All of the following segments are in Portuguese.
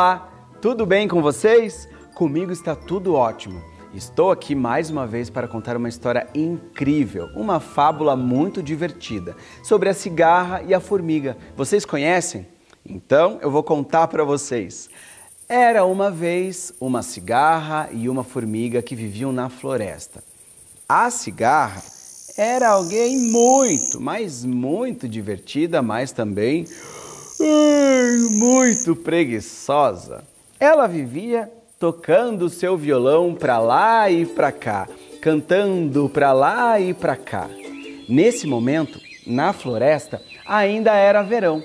Olá, tudo bem com vocês? Comigo está tudo ótimo. Estou aqui mais uma vez para contar uma história incrível, uma fábula muito divertida sobre a cigarra e a formiga. Vocês conhecem? Então eu vou contar para vocês. Era uma vez uma cigarra e uma formiga que viviam na floresta. A cigarra era alguém muito, mas muito divertida, mas também muito preguiçosa. Ela vivia tocando seu violão para lá e para cá, cantando para lá e para cá. Nesse momento, na floresta, ainda era verão.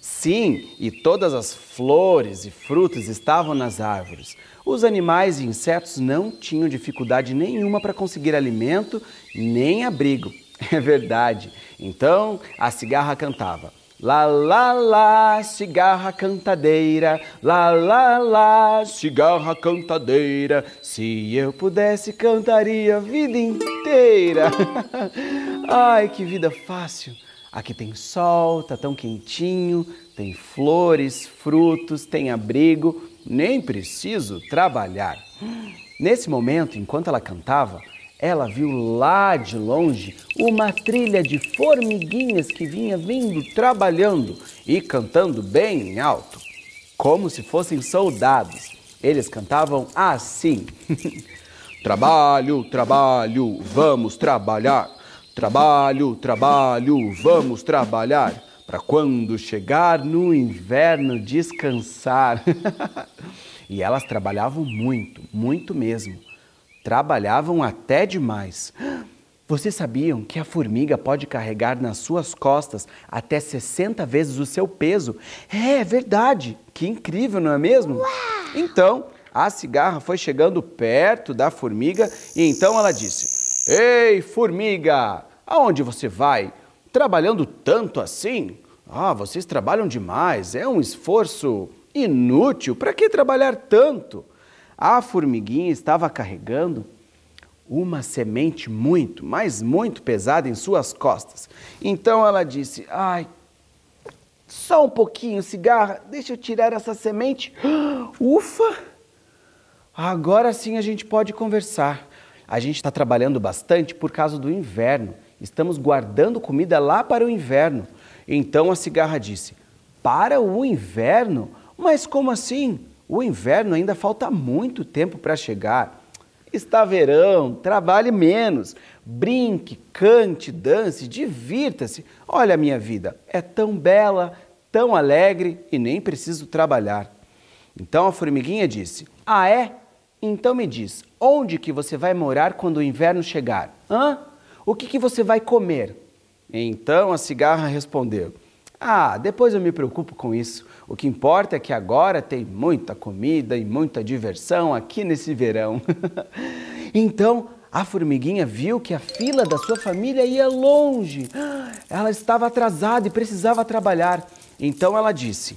Sim, e todas as flores e frutas estavam nas árvores. Os animais e insetos não tinham dificuldade nenhuma para conseguir alimento nem abrigo. É verdade. Então a cigarra cantava. Lá, lá, lá, cigarra cantadeira, lá, lá, lá, cigarra cantadeira. Se eu pudesse, cantaria a vida inteira. Ai, que vida fácil. Aqui tem sol, tá tão quentinho, tem flores, frutos, tem abrigo, nem preciso trabalhar. Nesse momento, enquanto ela cantava, ela viu lá de longe uma trilha de formiguinhas que vinha vindo trabalhando e cantando bem alto, como se fossem soldados. Eles cantavam assim: Trabalho, trabalho, vamos trabalhar. Trabalho, trabalho, vamos trabalhar. Para quando chegar no inverno descansar. e elas trabalhavam muito, muito mesmo trabalhavam até demais. Vocês sabiam que a formiga pode carregar nas suas costas até 60 vezes o seu peso? É, é verdade. Que incrível, não é mesmo? Uau! Então, a cigarra foi chegando perto da formiga e então ela disse: Ei, formiga, aonde você vai? Trabalhando tanto assim? Ah, vocês trabalham demais, é um esforço inútil. Para que trabalhar tanto? A formiguinha estava carregando uma semente muito, mas muito pesada em suas costas. Então ela disse: Ai, só um pouquinho, cigarra, deixa eu tirar essa semente. Ufa! Agora sim a gente pode conversar. A gente está trabalhando bastante por causa do inverno. Estamos guardando comida lá para o inverno. Então a cigarra disse: Para o inverno? Mas como assim? O inverno ainda falta muito tempo para chegar. Está verão, trabalhe menos, brinque, cante, dance, divirta-se. Olha a minha vida, é tão bela, tão alegre e nem preciso trabalhar. Então a formiguinha disse: Ah, é? Então me diz, onde que você vai morar quando o inverno chegar? Hã? O que, que você vai comer? Então a cigarra respondeu: ah, depois eu me preocupo com isso. O que importa é que agora tem muita comida e muita diversão aqui nesse verão. então, a formiguinha viu que a fila da sua família ia longe. Ela estava atrasada e precisava trabalhar. Então ela disse: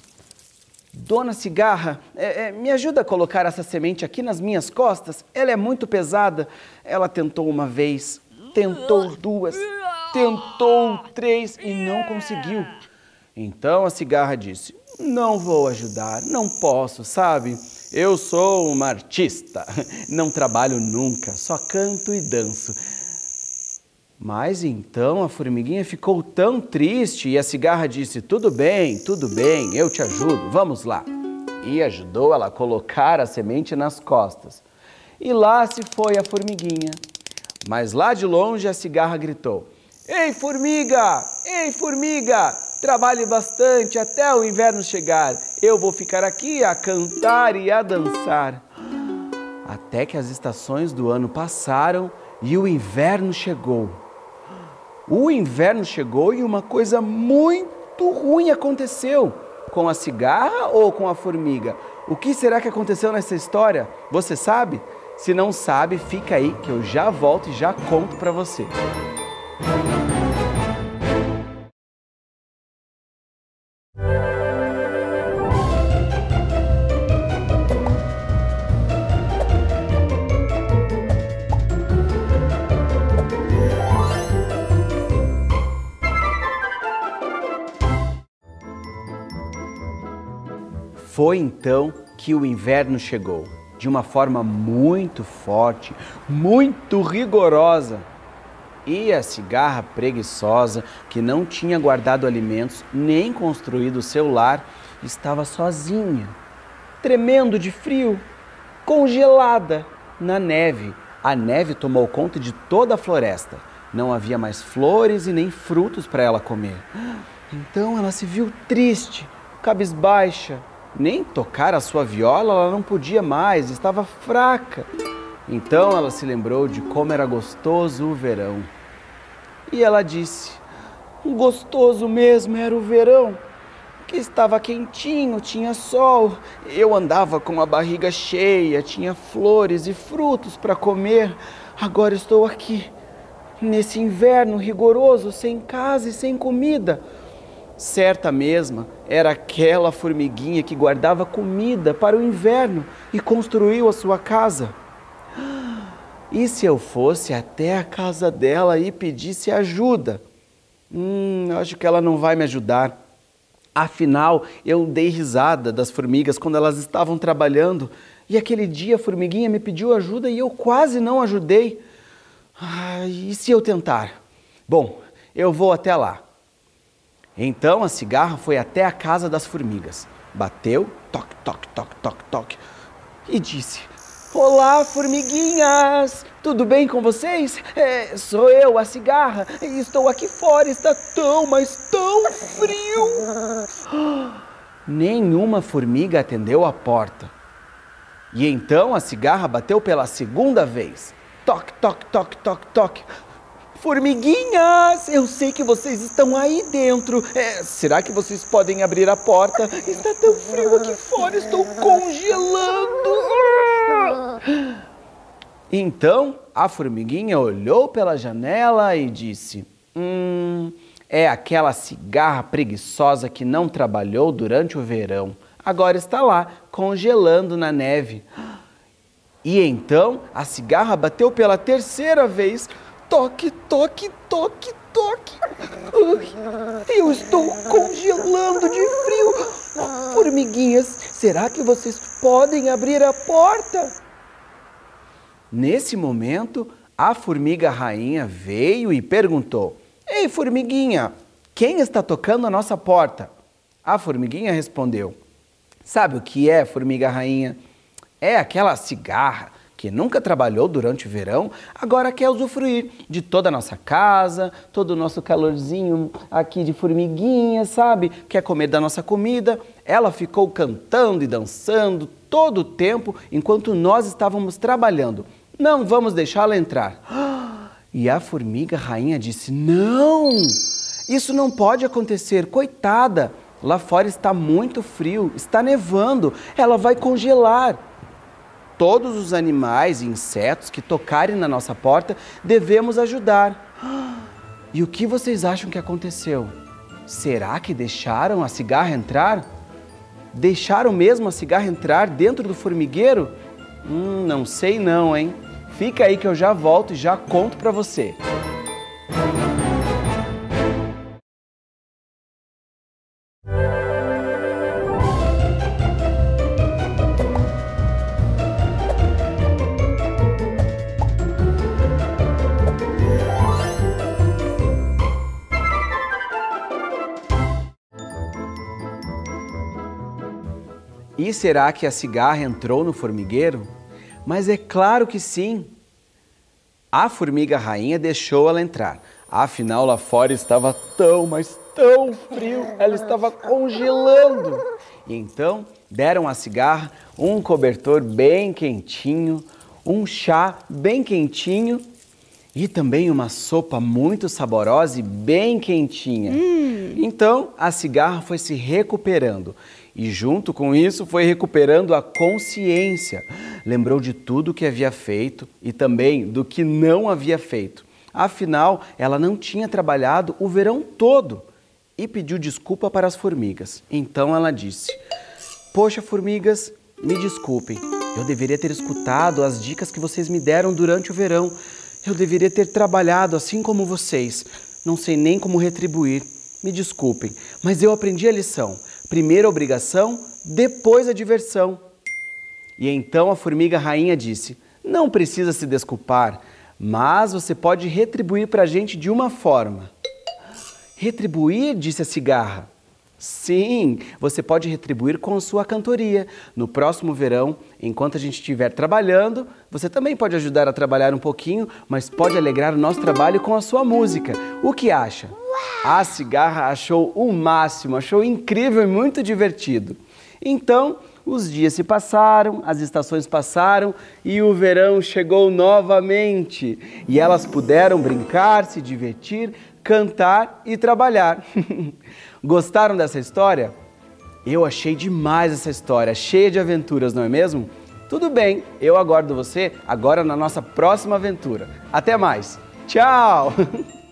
Dona Cigarra, é, é, me ajuda a colocar essa semente aqui nas minhas costas? Ela é muito pesada. Ela tentou uma vez, tentou duas, tentou três e não conseguiu. Então a cigarra disse: Não vou ajudar, não posso, sabe? Eu sou uma artista, não trabalho nunca, só canto e danço. Mas então a formiguinha ficou tão triste e a cigarra disse: Tudo bem, tudo bem, eu te ajudo, vamos lá. E ajudou ela a colocar a semente nas costas. E lá se foi a formiguinha. Mas lá de longe a cigarra gritou: Ei, formiga! Ei, formiga! Trabalhe bastante até o inverno chegar. Eu vou ficar aqui a cantar e a dançar. Até que as estações do ano passaram e o inverno chegou. O inverno chegou e uma coisa muito ruim aconteceu com a cigarra ou com a formiga. O que será que aconteceu nessa história? Você sabe? Se não sabe, fica aí que eu já volto e já conto para você. Foi então que o inverno chegou, de uma forma muito forte, muito rigorosa. E a cigarra preguiçosa, que não tinha guardado alimentos nem construído seu lar, estava sozinha, tremendo de frio, congelada na neve. A neve tomou conta de toda a floresta. Não havia mais flores e nem frutos para ela comer. Então ela se viu triste, cabisbaixa, nem tocar a sua viola ela não podia mais, estava fraca. Então ela se lembrou de como era gostoso o verão. E ela disse: Gostoso mesmo era o verão, que estava quentinho, tinha sol, eu andava com a barriga cheia, tinha flores e frutos para comer. Agora estou aqui, nesse inverno rigoroso, sem casa e sem comida. Certa mesma era aquela formiguinha que guardava comida para o inverno e construiu a sua casa. E se eu fosse até a casa dela e pedisse ajuda? Hum, acho que ela não vai me ajudar. Afinal, eu dei risada das formigas quando elas estavam trabalhando e aquele dia a formiguinha me pediu ajuda e eu quase não ajudei. Ai, e se eu tentar? Bom, eu vou até lá. Então a cigarra foi até a casa das formigas, bateu, toque, toque, toque, toque, toque, e disse: Olá, formiguinhas! Tudo bem com vocês? É, sou eu, a cigarra, e estou aqui fora, está tão, mas tão frio! Nenhuma formiga atendeu a porta. E então a cigarra bateu pela segunda vez. Toque, toque, toque, toque, toque. Formiguinhas, eu sei que vocês estão aí dentro. É, será que vocês podem abrir a porta? Está tão frio aqui fora, estou congelando. Então a formiguinha olhou pela janela e disse: Hum, é aquela cigarra preguiçosa que não trabalhou durante o verão. Agora está lá, congelando na neve. E então a cigarra bateu pela terceira vez Toque, toque, toque, toque. eu estou congelando de frio. Formiguinhas, será que vocês podem abrir a porta? Nesse momento, a formiga rainha veio e perguntou: Ei, formiguinha, quem está tocando a nossa porta? A formiguinha respondeu: Sabe o que é, formiga rainha? É aquela cigarra que nunca trabalhou durante o verão, agora quer usufruir de toda a nossa casa, todo o nosso calorzinho aqui de formiguinha, sabe? Quer comer da nossa comida. Ela ficou cantando e dançando todo o tempo enquanto nós estávamos trabalhando. Não vamos deixá-la entrar. E a formiga rainha disse: Não! Isso não pode acontecer, coitada! Lá fora está muito frio, está nevando, ela vai congelar todos os animais e insetos que tocarem na nossa porta, devemos ajudar. E o que vocês acham que aconteceu? Será que deixaram a cigarra entrar? Deixaram mesmo a cigarra entrar dentro do formigueiro? Hum, não sei não, hein? Fica aí que eu já volto e já conto para você. E será que a cigarra entrou no formigueiro? Mas é claro que sim. A formiga rainha deixou ela entrar. Afinal, lá fora estava tão, mas tão frio, ela estava congelando. E então deram à cigarra um cobertor bem quentinho, um chá bem quentinho e também uma sopa muito saborosa e bem quentinha. Hum. Então a cigarra foi se recuperando e, junto com isso, foi recuperando a consciência. Lembrou de tudo que havia feito e também do que não havia feito. Afinal, ela não tinha trabalhado o verão todo e pediu desculpa para as formigas. Então ela disse: Poxa, formigas, me desculpem. Eu deveria ter escutado as dicas que vocês me deram durante o verão. Eu deveria ter trabalhado assim como vocês. Não sei nem como retribuir. Me desculpem, mas eu aprendi a lição. Primeiro a obrigação, depois a diversão. E então a formiga rainha disse: Não precisa se desculpar, mas você pode retribuir para a gente de uma forma. Retribuir? disse a cigarra. Sim, você pode retribuir com sua cantoria. No próximo verão, enquanto a gente estiver trabalhando, você também pode ajudar a trabalhar um pouquinho, mas pode alegrar o nosso trabalho com a sua música. O que acha? A cigarra achou o máximo, achou incrível e muito divertido. Então, os dias se passaram, as estações passaram e o verão chegou novamente. E elas puderam brincar, se divertir, cantar e trabalhar. Gostaram dessa história? Eu achei demais essa história, cheia de aventuras, não é mesmo? Tudo bem, eu aguardo você agora na nossa próxima aventura. Até mais. Tchau!